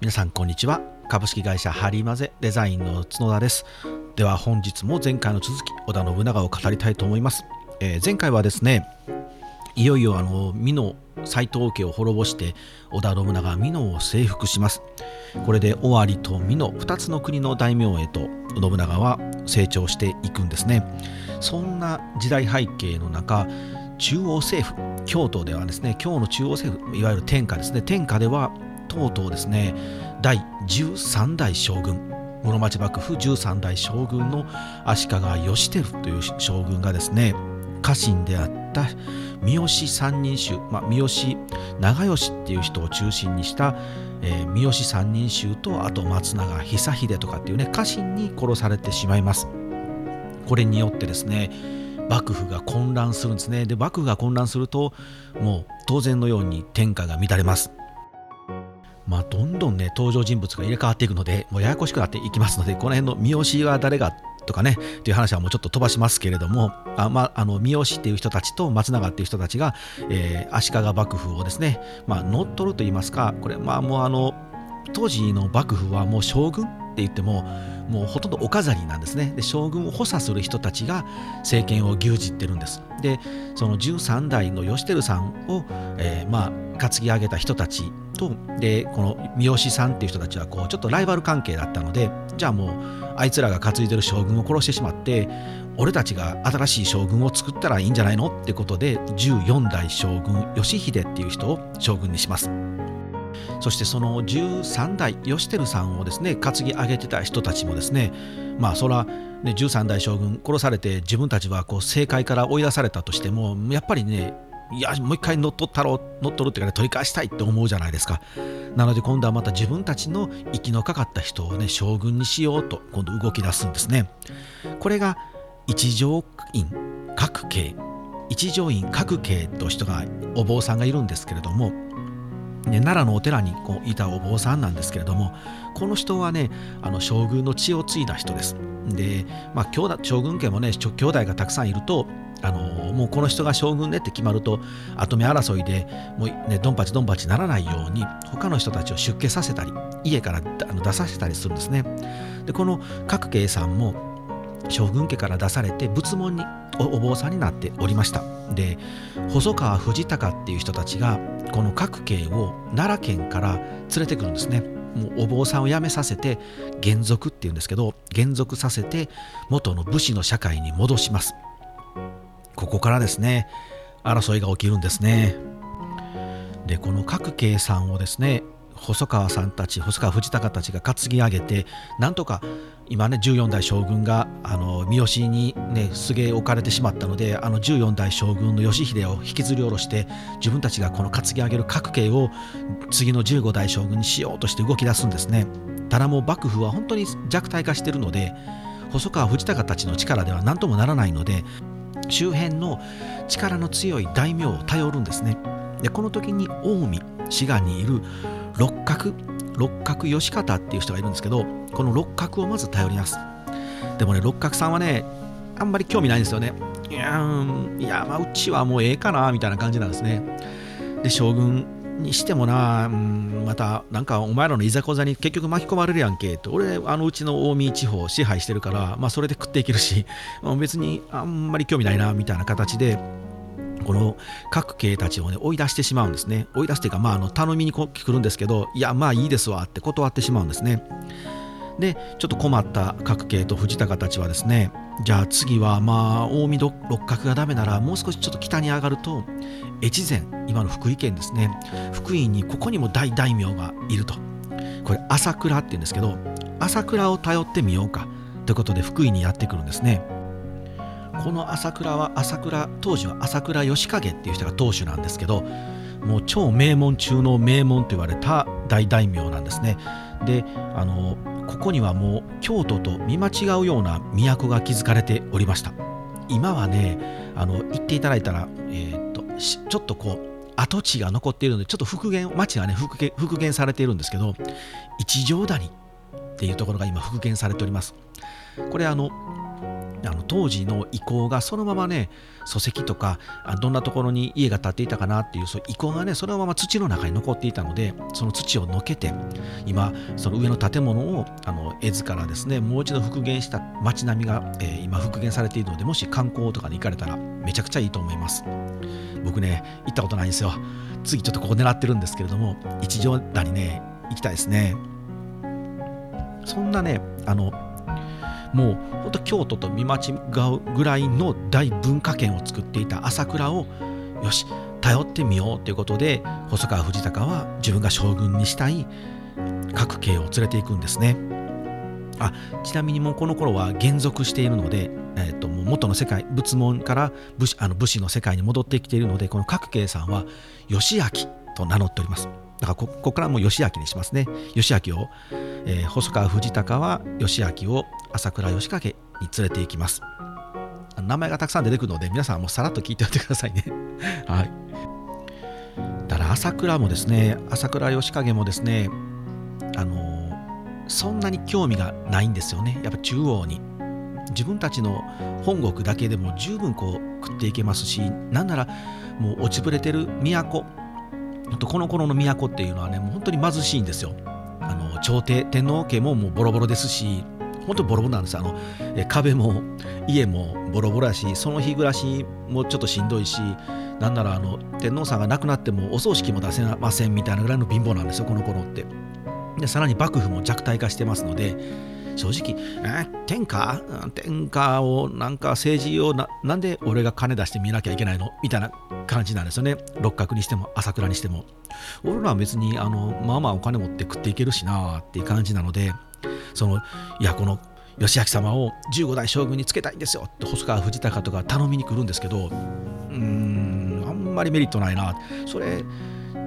皆さんこんにちは。株式会社ハリーマゼデザインの角田です。では本日も前回の続き織田信長を語りたいと思います、えー、前回はですねいよいよあの美濃斎藤家を滅ぼして織田信長美濃を征服します。これで尾張と美濃2つの国の大名へと信長は成長していくんですね。そんな時代背景の中中央政府京都ではですね今日の中央政府いわゆる天下ですね。天下ではとうとうですね第13代将軍室町幕府13代将軍の足利義輝という将軍がですね家臣であった三好三人衆、まあ、三好長吉っていう人を中心にした、えー、三好三人衆とあと松永久秀とかっていうね家臣に殺されてしまいます。これによってですね幕府が混乱するんですね。で幕府が混乱するともう当然のように天下が乱れます。まあ、どんどんね登場人物が入れ替わっていくのでもうややこしくなっていきますのでこの辺の三好は誰がとかねという話はもうちょっと飛ばしますけれどもあ、まあ、あの三好っていう人たちと松永っていう人たちが、えー、足利幕府をですね、まあ、乗っ取ると言いますかこれまあもうあの当時の幕府はもう将軍って言ってももうほとんどお飾りなんですね。で将軍を補佐する人たちが政権を牛耳ってるんです。でその13代の義輝さんを、えー、まあ担ぎ上げた人たちとでこの三好さんっていう人たちはこうちょっとライバル関係だったのでじゃあもうあいつらが担いでる将軍を殺してしまって俺たちが新しい将軍を作ったらいいんじゃないの？ってことで14代将軍義秀っていう人を将軍にします。そしてその13代義輝さんをですね担ぎ上げてた人たちもですねまあそらね13代将軍殺されて自分たちはこう政界から追い出されたとしてもやっぱりねいやもう一回乗っ取ったろ乗っ取るっていうか、ね、取り返したいって思うじゃないですか。なので今度はまた自分たちの息のかかった人をね将軍にしようと今度動き出すんですね。これが一条院各家一条院各家という人がお坊さんがいるんですけれどもね、奈良のお寺にこういたお坊さんなんですけれどもこの人はねあの将軍の血を継いだ人です。で、まあ、兄弟将軍家もね兄弟がたくさんいるとあのもうこの人が将軍ねって決まると跡目争いでもう、ね、ドンパチドンパチならないように他の人たちを出家させたり家からあの出させたりするんですね。でこの角慶さんも将軍家から出されて仏門にお坊さんになっておりました。で細川藤孝っていう人たちがこの各家を奈良県から連れてくるんですね。もうお坊さんを辞めさせて減俗っていうんですけど減俗させて元の武士の社会に戻します。ここからですね争いが起きるんですね。でこの各家さんをですね細川さんたち細川藤孝たちが担ぎ上げてなんとか今ね14代将軍があの三好にねすげえ置かれてしまったのであの14代将軍の義秀を引きずり下ろして自分たちがこの担ぎ上げる各家を次の15代将軍にしようとして動き出すんですね。ただもう幕府は本当に弱体化してるので細川藤孝たちの力では何ともならないので周辺の力の強い大名を頼るんですね。でこの時に近江滋賀にいる六角六角義方っていう人がいるんですけどこの六角をまず頼ります。でもね六角さんはねあんまり興味ないんですよね。いやいやまあうちはもうええかなみたいな感じなんですね。で将軍にしてもな、うん、またなんかお前らのいざこざに結局巻き込まれるやんけと俺あのうちの近江地方支配してるからまあそれで食っていけるし別にあんまり興味ないなみたいな形でこの各系たちをね追い出してしまうんですね。追い出すというかまああの頼みに来るんですけどいやまあいいですわって断ってしまうんですね。でちょっと困った各系と藤高たちはですねじゃあ次はまあ近江六角がダメならもう少しちょっと北に上がると越前今の福井県ですね。福井にここにも大大名がいると。これ朝倉って言うんですけど朝倉を頼ってみようかということで福井にやってくるんですね。この朝倉は朝倉当時は朝倉義景っていう人が当主なんですけどもう超名門中の名門と言われた大大名なんですね。であのここにはもう京都と見間違うような都が築かれておりました。今はねあの行っていただいたら、えー、っとちょっとこう跡地が残っているのでちょっと復元町がね復元復元されているんですけど一条谷っていうところが今復元されております。これあのあの当時の遺構がそのままね礎石とかどんなところに家が建っていたかなっていうそう遺構がねそのまま土の中に残っていたのでその土をのけて今その上の建物をあの絵図からですねもう一度復元した街並みが、えー、今復元されているのでもし観光とかに行かれたらめちゃくちゃいいと思います。僕ね行ったことないんですよ。次ちょっとここ狙ってるんですけれども一条谷ね行きたいですね。そんなねあのもうほんと京都と見間違うぐらいの大文化圏を作っていた朝倉をよし頼ってみようということで細川藤孝は自分が将軍にしたい各家を連れていくんですね。あちなみにもうこの頃は減属しているので、えー、ともう元の世界仏門から武士あの武士の世界に戻ってきているのでこの各家さんは義明と名乗っております。だからここからもう義明にしますね。義明を、えー、細川藤孝は義明を朝倉義景に連れて行きます。名前がたくさん出てくるので皆さんもさらっと聞いておいてくださいね。はい。だから朝倉もですね朝倉義景もですねあのそんなに興味がないんですよね。やっぱ中央に。自分たちの本国だけでも十分こう食っていけますしなんならもう落ちぶれてる都この頃の都っていうのはねもう本当に貧しいんですよ。あの朝廷天皇家ももうボロボロですし本当にボロボロなんです。あの壁も家もボロボロやしその日暮らしもちょっとしんどいしなんならあの天皇さんが亡くなってもお葬式も出せませんみたいなぐらいの貧乏なんですよこの頃って。でさらに幕府も弱体化してますので正直、え、天下？天下をなんか政治をななんで俺が金出して見なきゃいけないの？みたいな感じなんですよね。六角にしても朝倉にしても。俺らは別にあのまあまあお金持って食っていけるしなっていう感じなのでそのいやこの義明様を15代将軍につけたいんですよ。って細川藤孝とか頼みに来るんですけどうーんあんまりメリットないな。それ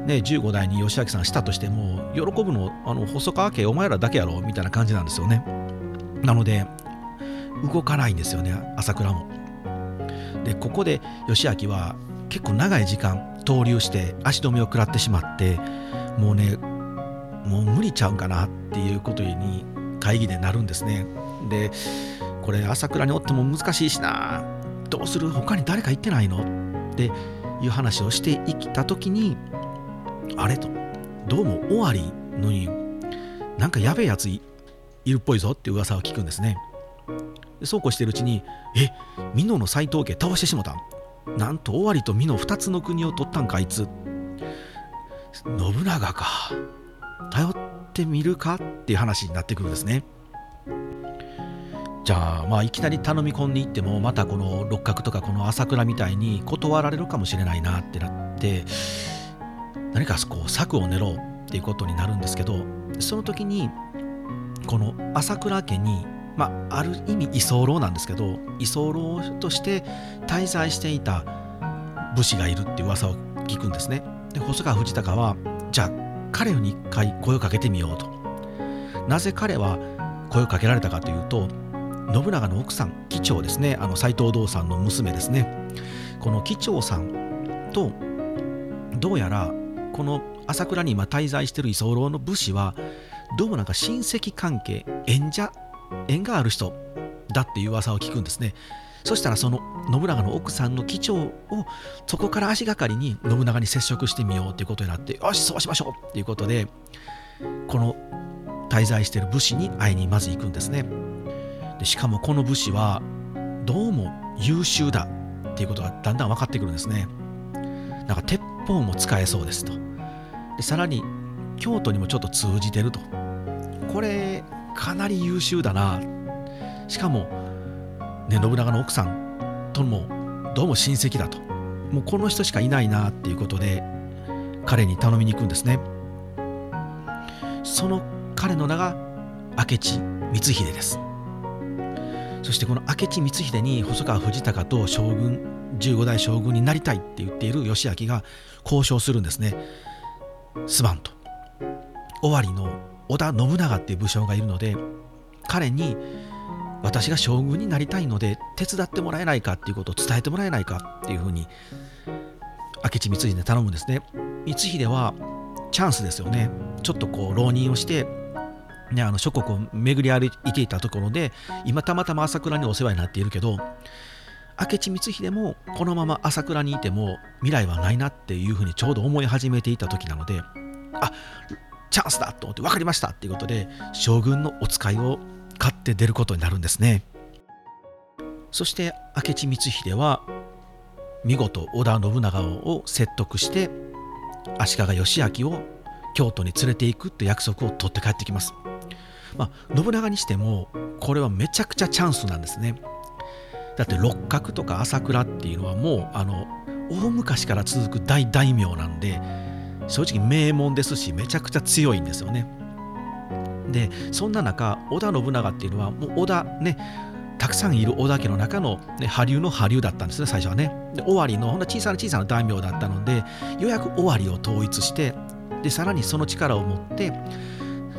ね、15代に義明さんしたとしても喜ぶのあの細川家お前らだけやろみたいな感じなんですよね。なので動かないんですよね朝倉も。でここで義明は結構長い時間投留して足止めを食らってしまってもうねもう無理ちゃうんかなっていうことに会議でなるんですね。でこれ朝倉におっても難しいしな。どうする？他に誰か行ってないの？っていう話をしていった時にあれと。どうも尾張のになんかやべえやついるっぽいぞって噂を聞くんですね。でそうこうしてるうちにえ美濃の斎藤家倒してしもたん。なんと尾張と美濃2つの国を取ったんかあいつ。信長か。頼ってみるかっていう話になってくるんですね。じゃあまあいきなり頼み込んでいってもまたこの六角とかこの朝倉みたいに断られるかもしれないなってなって何かこう策を練ろうっていうことになるんですけどその時にこの朝倉家にまあ、ある意味居候なんですけど居候として滞在していた武士がいるっていう噂を聞くんですね。で細川藤孝はじゃあ彼に一回声をかけてみようと。なぜ彼は声をかけられたかというと信長の奥さん貴長ですね。あの斎藤道さんの娘ですね。この貴長さんとどうやらこの朝倉に今滞在している居候の武士はどうもなんか親戚関係縁者縁がある人だっていう噂を聞くんですね。そしたらその信長の奥さんの貴重をそこから足がかりに信長に接触してみようということになってよしそうしましょうっていうことでこの滞在している武士に会いにまず行くんですね。でしかもこの武士はどうも優秀だっていうことがだんだん分かってくるんですね。なんか鉄砲も使えそうですと。でさらに京都にもちょっと通じてると。これかなり優秀だな。しかも、ね、信長の奥さんともどうも親戚だと。もうこの人しかいないなっていうことで彼に頼みに行くんですね。その彼の名が明智光秀です。そしてこの明智光秀に細川藤孝と将軍15代将軍になりたいって言っている義明が交渉するんですね。すまんと。尾張の織田信長っていう武将がいるので彼に私が将軍になりたいので手伝ってもらえないかっていうことを伝えてもらえないかっていうふうに明智光秀に頼むんですね。光秀はチャンスですよね。ちょっとこう浪人をしてね、あの諸国を巡り歩いていたところで今たまたま朝倉にお世話になっているけど明智光秀もこのまま朝倉にいても未来はないなっていうふうにちょうど思い始めていた時なのであチャンスだと思って分かりましたっていうことで将軍のお使いを買って出ることになるんですね。そして明智光秀は見事織田信長を説得して足利義昭を京都に連れていくって約束を取って帰ってきます。まあ、信長にしてもこれはめちゃくちゃチャンスなんですね。だって六角とか朝倉っていうのはもうあの大昔から続く大大名なんで正直名門ですしめちゃくちゃ強いんですよね。でそんな中織田信長っていうのはもう織田ねたくさんいる織田家の中の、ね、波流の波流だったんですね最初はね。で尾張のほんな小さな小さな大名だったのでようやく尾張を統一してでさらにその力を持って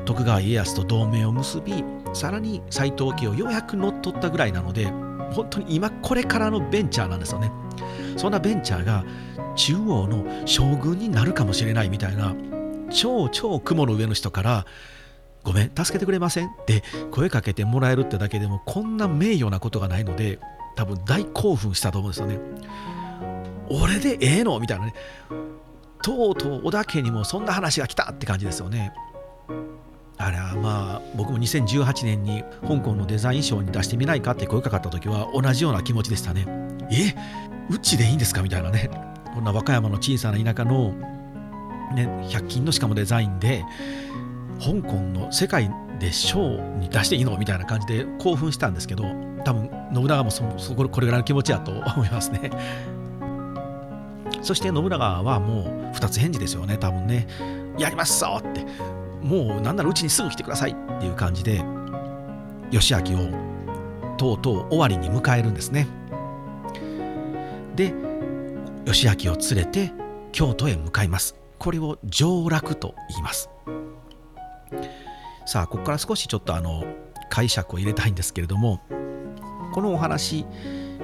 徳川家康と同盟を結びさらに斎藤家をようやく乗っ取ったぐらいなので本当に今これからのベンチャーなんですよね。そんなベンチャーが中央の将軍になるかもしれないみたいな超超雲の上の人からごめん助けてくれませんって声かけてもらえるってだけでもこんな名誉なことがないので多分大興奮したと思うんですよね俺でええの？みたいなね。とうとう織田家にもそんな話が来たって感じですよね。あれはまあ僕も2018年に香港のデザイン賞に出してみないかって声かかった時は同じような気持ちでしたね。え？うちでいいんですかみたいなね。こんな和歌山の小さな田舎の、ね、100均のしかもデザインで香港の世界で賞に出していいのみたいな感じで興奮したんですけど多分信長もそそここれぐらいの気持ちやと思いますね。そして信長はもう2つ返事ですよね多分ね。やりますぞって。もうなんならうちにすぐ来てくださいっていう感じで義明をとうとう終わりに迎えるんですね。で義明を連れて京都へ向かいます。これを上洛と言います。さあここから少しちょっとあの解釈を入れたいんですけれどもこのお話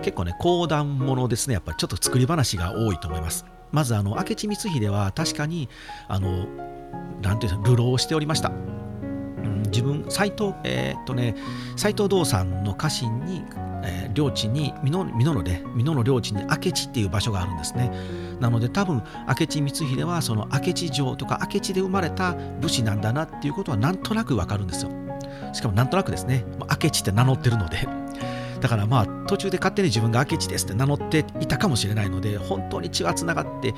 結構ね講談ものですね。やっぱりちょっと作り話が多いと思います。まずあの明智光秀は確かにあのなんていう流浪しておりました。うん、自分斎藤えー、っとね斎藤道さんの家臣に、えー、領地に美濃美濃ので美濃の領地に明智っていう場所があるんですね。なので多分明智光秀はその明智城とか明智で生まれた武士なんだなっていうことはなんとなくわかるんですよ。しかもなんとなくですね明智って名乗ってるのでだからまあ途中で勝手に自分が明智ですって名乗っていたかもしれないので本当に血がつながって、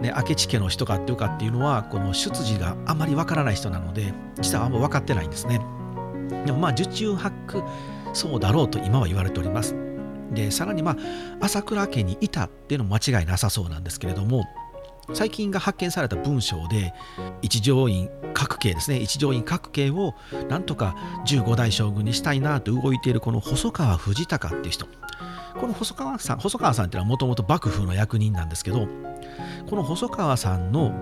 ね、明智家の人かっていうかっていうのはこの出自があまりわからない人なので実はあんま分かってないんですね。でもまあ受注八九そうだろうと今は言われております。でさらにまあ朝倉家にいたっていうのも間違いなさそうなんですけれども最近が発見された文章で一条院各系ですね。一条院各系をなんとか15代将軍にしたいなと動いているこの細川藤孝っていう人。この細川さん細川さんっていうのはもともと幕府の役人なんですけどこの細川さんの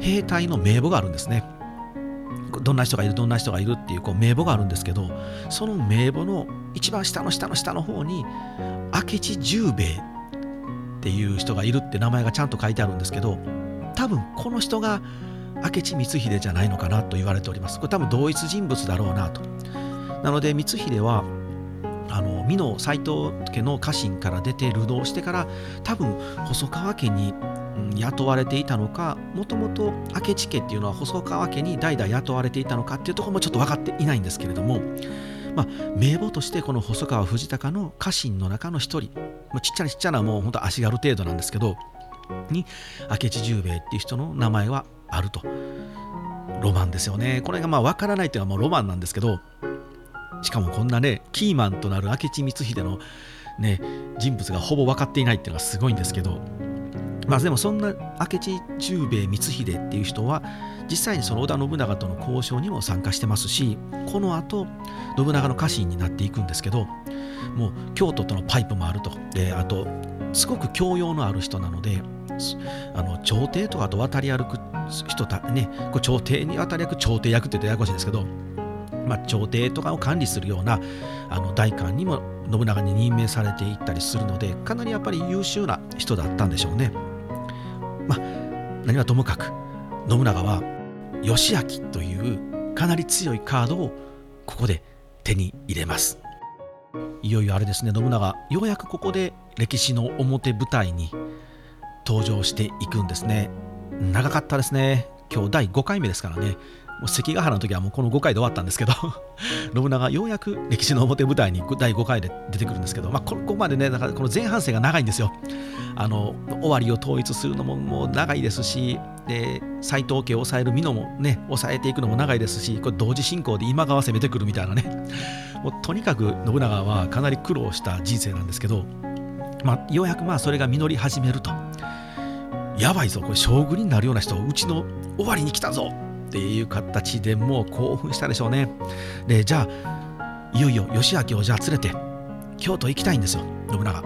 兵隊の名簿があるんですね。どんな人がいるどんな人がいるっていうこう名簿があるんですけどその名簿の一番下の下の下の方に明智十兵衛っていう人がいるって名前がちゃんと書いてあるんですけど多分この人が明智光秀じゃないのかなと言われております。これ多分同一人物だろうなと。なので光秀はあの美濃斎藤家の家臣から出て流動してから多分細川家に、雇われていたのかもともと明智家っていうのは細川家に代々雇われていたのかっていうところもちょっと分かっていないんですけれどもまあ、名簿としてこの細川藤孝の家臣の中の一人、まあ、ちっちゃなちっちゃなもう本当足軽程度なんですけど。に明智十兵衛っていう人の名前はあると。ロマンですよね。これがまあ分からないっていうのはもうロマンなんですけど。しかもこんなねキーマンとなる明智光秀のね人物がほぼ分かっていないっていうのがすごいんですけど。まあでもそんな明智十兵衛光秀っていう人は実際にその織田信長との交渉にも参加してますしこの後信長の家臣になっていくんですけどもう京都とのパイプもあるとであとすごく教養のある人なのであの朝廷とかと渡り歩く人たねこれ朝廷に渡り歩く朝廷役って言うとややこしいんですけど、まあ、朝廷とかを管理するようなあの大官にも信長に任命されていったりするのでかなりやっぱり優秀な人だったんでしょうね。何はともかく信長は義明というかなり強いカードをここで手に入れます。いよいよあれですね信長ようやくここで歴史の表舞台に登場していくんですね。長かったですね。今日第5回目ですからね。もう関ヶ原の時はもうこの5回で終わったんですけど 信長ようやく歴史の表舞台に第5回で出てくるんですけど、まあ、ここまでねだからこの前半戦が長いんですよ。あの終わりを統一するのももう長いですしで斎藤家を抑える美濃もね抑えていくのも長いですしこれ同時進行で今川攻めてくるみたいなね。もうとにかく信長はかなり苦労した人生なんですけど、まあ、ようやくまあそれが実り始めると。やばいぞこれ将軍になるような人うちの終わりに来たぞっていう形でもう興奮したでしょうね。でじゃあいよいよ義明をじゃあ連れて京都行きたいんですよ信長。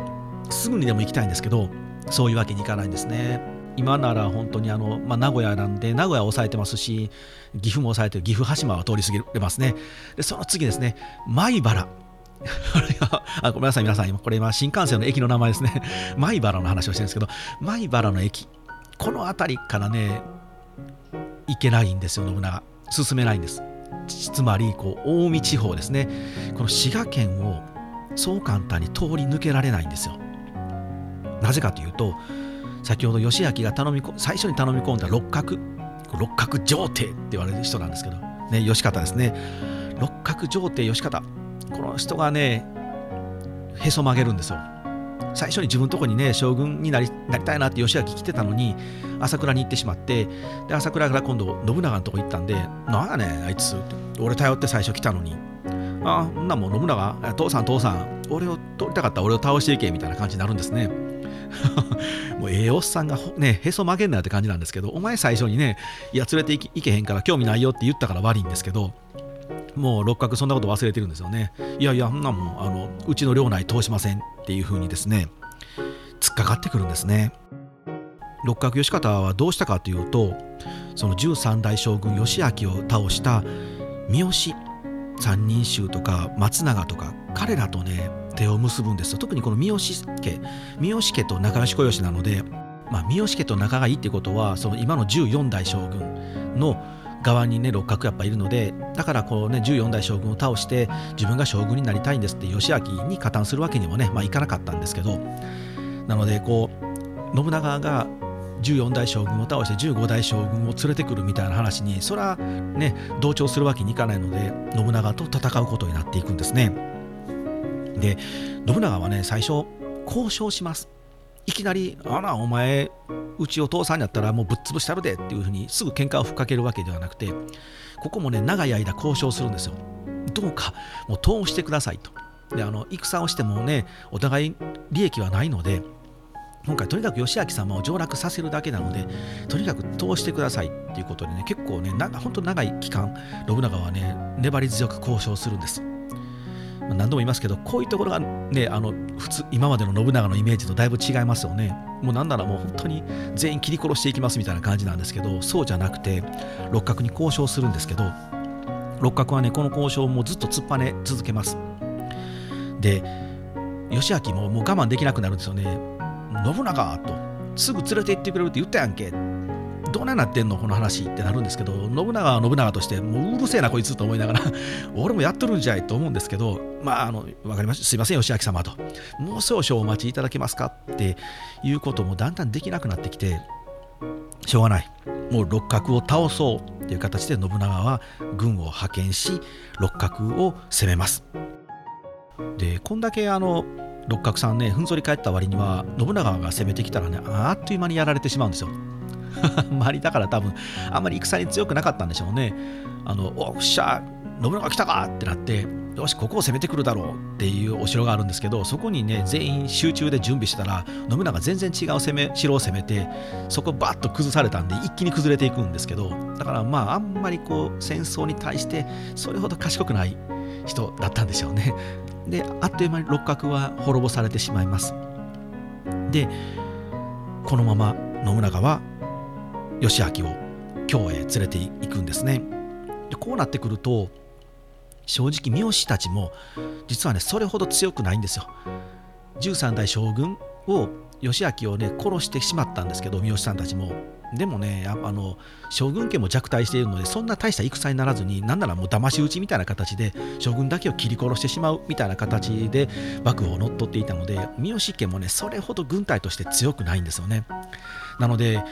すぐにでも行きたいんですけどそういうわけにいかないんですね。今なら本当にあの、まあ、名古屋なんで名古屋を抑えてますし岐阜も抑えてる岐阜羽島は通り過ぎてますね。でその次ですね米原。あごめんなさい皆さん今これ今新幹線の駅の名前ですね。米原の話をしてるんですけど米原の駅。この辺りからね行けないんですよ信長。進めないんです。つまりこう近江地方ですね。この滋賀県をそう簡単に通り抜けられないんですよ。なぜかというと先ほど義明が頼み最初に頼み込んだ六角。六角上帝って言われる人なんですけど。ね義方ですね。六角上帝義方。この人がねへそ曲げるんですよ。最初に自分のとこにね将軍になりなりたいなって義明来てたのに朝倉に行ってしまってで朝倉から今度信長のとこ行ったんで「なんやねんあいつ」俺頼って最初来たのに「ああんなもん信長父さん父さん俺を取りたかった俺を倒していけ」みたいな感じになるんですね。もうええおっさんがねへそ曲げんなよって感じなんですけどお前最初にねいや連れて行けへんから興味ないよって言ったから悪いんですけどもう六角そんなこと忘れてるんですよね。いやいやそんなもんあのうちの領内通しませんっていう風にですね突っかかってくるんですね。六角義方はどうしたかというとその13代将軍義明を倒した三好三人衆とか松永とか彼らとね手を結ぶんですよ。特にこの三好家三好家と仲良し小良なので、まあ、三好家と仲がいいってことはその今の14代将軍の側にね六角やっぱいるのでだからこうね14代将軍を倒して自分が将軍になりたいんですって義明に加担するわけにもね、まあ、いかなかったんですけどなのでこう信長が14代将軍を倒して15代将軍を連れてくるみたいな話にそれはね同調するわけにいかないので信長と戦うことになっていくんですね。で信長はね最初交渉します。いきなり「あらお前うちお父さんやったらもうぶっ潰してやるで」っていうふうにすぐ喧嘩をふっかけるわけではなくてここもね長い間交渉するんですよ。どうかもう通してくださいと。であの戦をしてもねお互い利益はないので今回とにかく義明様を上洛させるだけなのでとにかく通してくださいっていうことでね結構ね本当長い期間信長はね粘り強く交渉するんです。ま何度も言いますけどこういうところがねあの普通今までの信長のイメージとだいぶ違いますよね。もうなんならもう本当に全員切り殺していきますみたいな感じなんですけどそうじゃなくて六角に交渉するんですけど六角はねこの交渉もずっと突っぱね続けます。で義明ももう我慢できなくなるんですよね。信長とすぐ連れて行ってくれるって言ったやんけ。どうなってんのこの話ってなるんですけど信長は信長としてもううるせえなこいつと思いながら 俺もやっとるんじゃいと思うんですけどまああの分かりました。すいません義明様と。もう少々お待ちいただけますかっていうこともだんだんできなくなってきてしょうがない。もう六角を倒そうっていう形で信長は軍を派遣し六角を攻めます。でこんだけあの六角さんねふんぞり返った割には信長が攻めてきたらねあっという間にやられてしまうんですよ。周りだから多分あんまり戦に強くなかったんでしょうね。あのおっしゃ信長来たかってなってよしここを攻めてくるだろうっていうお城があるんですけどそこにね全員集中で準備したら信長全然違う攻め城を攻めてそこバッと崩されたんで一気に崩れていくんですけどだからまああんまりこう戦争に対してそれほど賢くない人だったんでしょうね。であっという間に六角は滅ぼされてしまいます。でこのまま信長は義明を京へ連れていくんですね。でこうなってくると正直三好たちも実はねそれほど強くないんですよ。13代将軍を義明をね殺してしまったんですけど三好さんたちも。でもねあの将軍家も弱体しているのでそんな大した戦にならずになんならもう騙し討ちみたいな形で将軍だけを切り殺してしまうみたいな形で幕府を乗っ取っていたので三好家もねそれほど軍隊として強くないんですよね。なので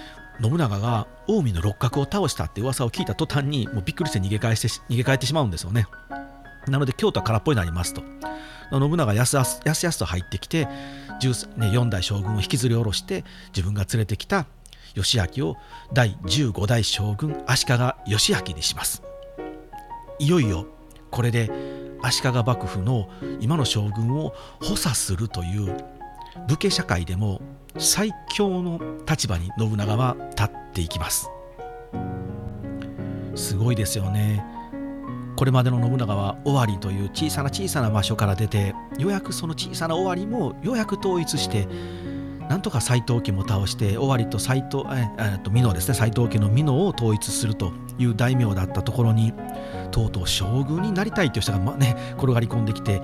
信長が近江の六角を倒したって噂を聞いた途端にもうびっくりして逃げ返して逃げ帰ってしまうんですよね。なので京都は空っぽになりますと。信長やすやすやすやすと入ってきて、ね、4代将軍を引きずり下ろして自分が連れてきた義明を第15代将軍足利義明にします。いよいよこれで足利幕府の今の将軍を補佐するという武家社会でも最強の立場に信長は立っていきます。すごいですよね。これまでの信長は尾張という小さな小さな場所から出てようやくその小さな尾張もようやく統一してなんとか斎藤家も倒して尾張と斎藤ええと美濃ですね。斎藤家の美濃を統一するという大名だったところにとうとう将軍になりたいという人が、まね、転がり込んできて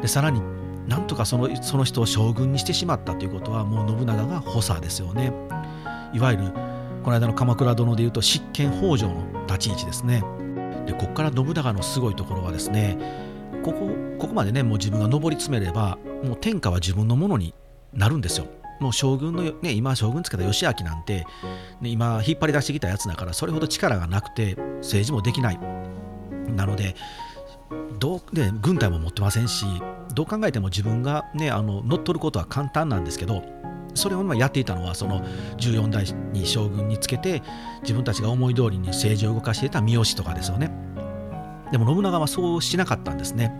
でさらになんとかそのその人を将軍にしてしまったということはもう信長が補佐ですよね。いわゆるこの間の鎌倉殿でいうと執権北条の立ち位置ですね。でここから信長のすごいところはですねここここまでねもう自分が上り詰めればもう天下は自分のものになるんですよ。もう将軍のね今将軍つけた義明なんて、ね、今引っ張り出してきたやつだからそれほど力がなくて政治もできない。なのでどうで軍隊も持ってませんしどう考えても自分が、ね、あの乗っ取ることは簡単なんですけどそれをやっていたのはその14代に将軍につけて自分たちが思い通りに政治を動かしていた三好とかですよね。でも信長はそうしなかったんですね。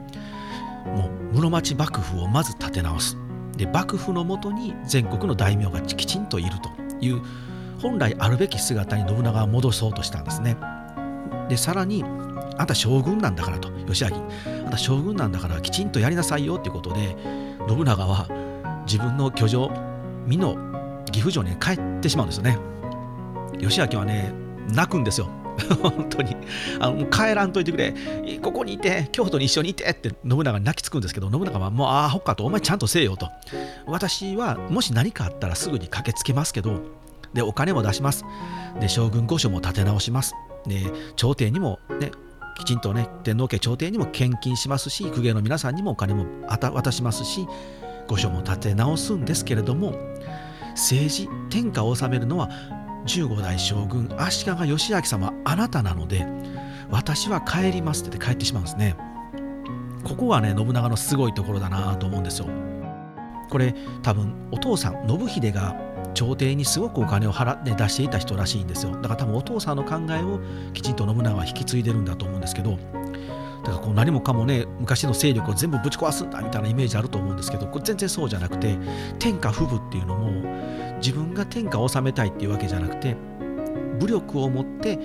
もう室町幕府をまず立て直す。で幕府のもとに全国の大名がきちんといるという本来あるべき姿に信長は戻そうとしたんですね。でさらにあんた将軍なんだからと義明。あんた将軍なんだからきちんとやりなさいよということで信長は自分の居城美濃岐阜城に帰ってしまうんですよね。義明はね泣くんですよ。本当に。あの帰らんといてくれ。ここにいて京都に一緒にいてって信長に泣きつくんですけど信長はもうああほっかとお前ちゃんとせえよと。私はもし何かあったらすぐに駆けつけますけどでお金も出します。で将軍御所も立て直します。で朝廷にもねきちんとね天皇家朝廷にも献金しますし公家の皆さんにもお金も渡しますし御所も立て直すんですけれども政治天下を治めるのは15代将軍足利義明様あなたなので私は帰りますって帰ってしまうんですね。ここがね信長のすごいところだなと思うんですよ。これ多分お父さん信秀が朝廷にすごくお金を払って出していた人らしいんですよ。だから多分お父さんの考えをきちんと信長は引き継いでるんだと思うんですけどだからこう何もかもね昔の勢力を全部ぶち壊すんだみたいなイメージあると思うんですけどこれ全然そうじゃなくて天下不武っていうのも自分が天下を治めたいっていうわけじゃなくて武力を持って、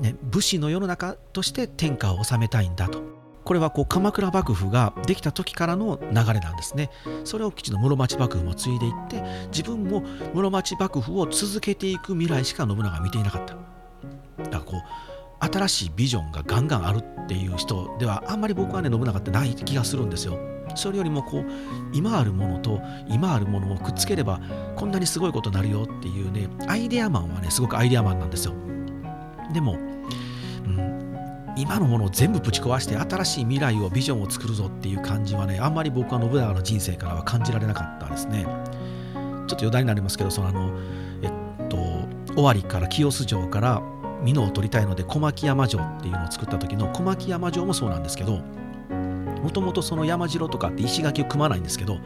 ね、武士の世の中として天下を治めたいんだと。これはこう鎌倉幕府ができた時からの流れなんですね。それをきちんと室町幕府も継いでいって自分も室町幕府を続けていく未来しか信長は見ていなかった。だからこう新しいビジョンがガンガンあるっていう人ではあんまり僕はね信長ってない気がするんですよ。それよりもこう今あるものと今あるものをくっつければこんなにすごいことになるよっていうねアイデアマンはねすごくアイデアマンなんですよ。でも、今のものを全部ぶち壊して新しい未来をビジョンを作るぞっていう感じはねあんまり僕は信長の人生からは感じられなかったですねちょっと余談になりますけどそのあのえっと尾張から清須城から美濃を取りたいので小牧山城っていうのを作った時の小牧山城もそうなんですけどもともとその山城とかって石垣を組まないんですけど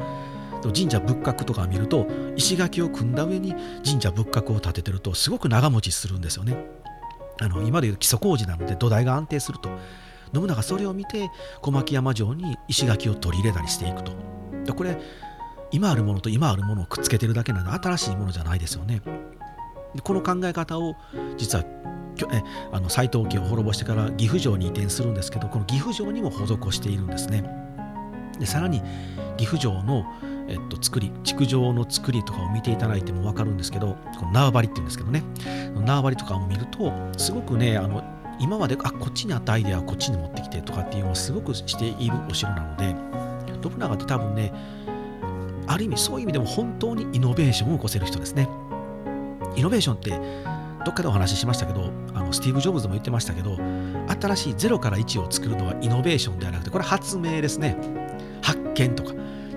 神社仏閣とか見ると石垣を組んだ上に神社仏閣を建ててるとすごく長持ちするんですよね。あの今でいう基礎工事なので土台が安定すると。信長それを見て小牧山城に石垣を取り入れたりしていくと。これ今あるものと今あるものをくっつけてるだけなので新しいものじゃないですよね。この考え方を実はえあの斎藤家を滅ぼしてから岐阜城に移転するんですけどこの岐阜城にも施しているんですね。でさらに岐阜城の、えっと、作り築城の作りとかを見ていただいても分かるんですけどこの縄張りっていうんですけどね。縄張りとかを見るとすごくねあの今まであこっちにあったアイデアをこっちに持ってきてとかっていうのをすごくしているお城なので信長って多分ねある意味そういう意味でも本当にイノベーションを起こせる人ですね。イノベーションってどっかでお話ししましたけどあのスティーブ・ジョブズも言ってましたけど新しい0から1を作るのはイノベーションではなくてこれ発明ですね。発見とか。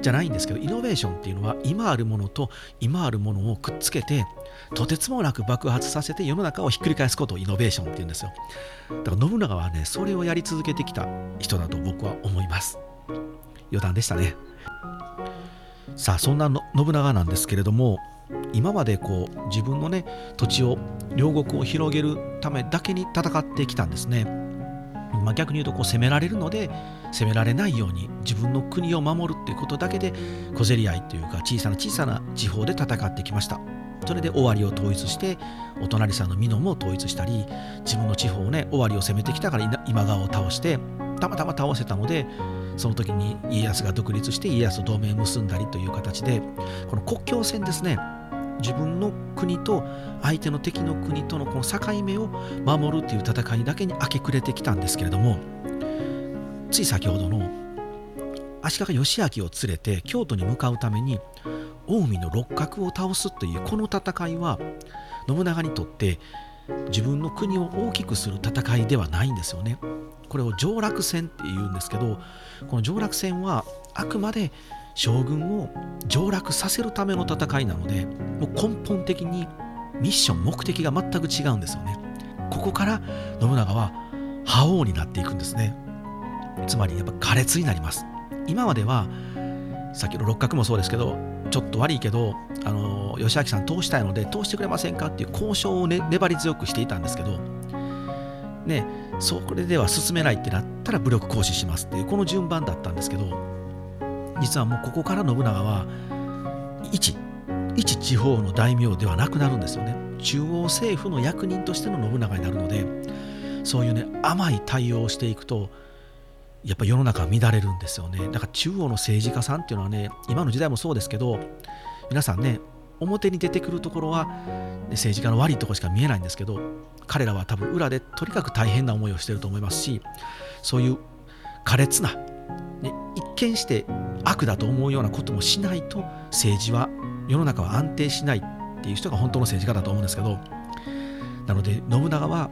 じゃないんですけどイノベーションっていうのは今あるものと今あるものをくっつけてとてつもなく爆発させて世の中をひっくり返すことをイノベーションっていうんですよ。だから信長はねそれをやり続けてきた人だと僕は思います。余談でしたね。さあそんな信長なんですけれども今までこう自分のね土地を両国を広げるためだけに戦ってきたんですね、まあ、逆に言うとこう攻められるので攻められないように自分の国を守るっていうことだけで小競り合いというか小さな小さな地方で戦ってきました。それで尾張を統一してお隣さんの美濃も統一したり自分の地方をね尾張を攻めてきたから今川を倒してたまたま倒せたのでその時に家康が独立して家康と同盟を結んだりという形でこの国境線ですね自分の国と相手の敵の国とのこの境目を守るという戦いだけに明け暮れてきたんですけれどもつい先ほどの足利義昭を連れて京都に向かうために近江の六角を倒すというこの戦いは信長にとって自分の国を大きくする戦いではないんですよね。これを上洛戦っていうんですけどこの上洛戦はあくまで将軍を上洛させるための戦いなのでもう根本的にミッション目的が全く違うんですよね。ここから信長は覇王になっていくんですね。つまりやっぱ苛烈になります。今まではさっきの六角もそうですけどちょっと悪いけどあの吉明さん通したいので通してくれませんかっていう交渉を、ね、粘り強くしていたんですけどねそれでは進めないってなったら武力行使しますっていうこの順番だったんですけど実はもうここから信長は一一地方の大名ではなくなるんですよね。中央政府の役人としての信長になるのでそういうね甘い対応をしていくとやっぱ世の中は乱れるんですよね。だから中央の政治家さんっていうのはね今の時代もそうですけど皆さんね表に出てくるところは、政治家の悪いとこしか見えないんですけど彼らは多分裏でとにかく大変な思いをしてると思いますしそういう苛烈な、ね、一見して悪だと思うようなこともしないと政治は世の中は安定しないっていう人が本当の政治家だと思うんですけどなので信長は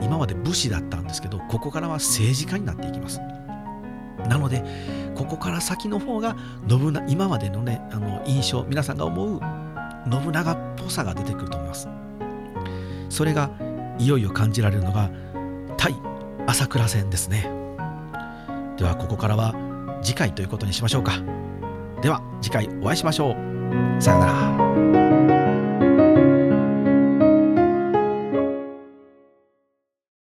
今まで武士だったんですけどここからは政治家になっていきます。なのでここから先の方が信長今までのねあの印象皆さんが思う信長っぽさが出てくると思います。それがいよいよ感じられるのが対朝倉戦ですね。ではここからは次回ということにしましょうか。では次回お会いしましょう。さようなら。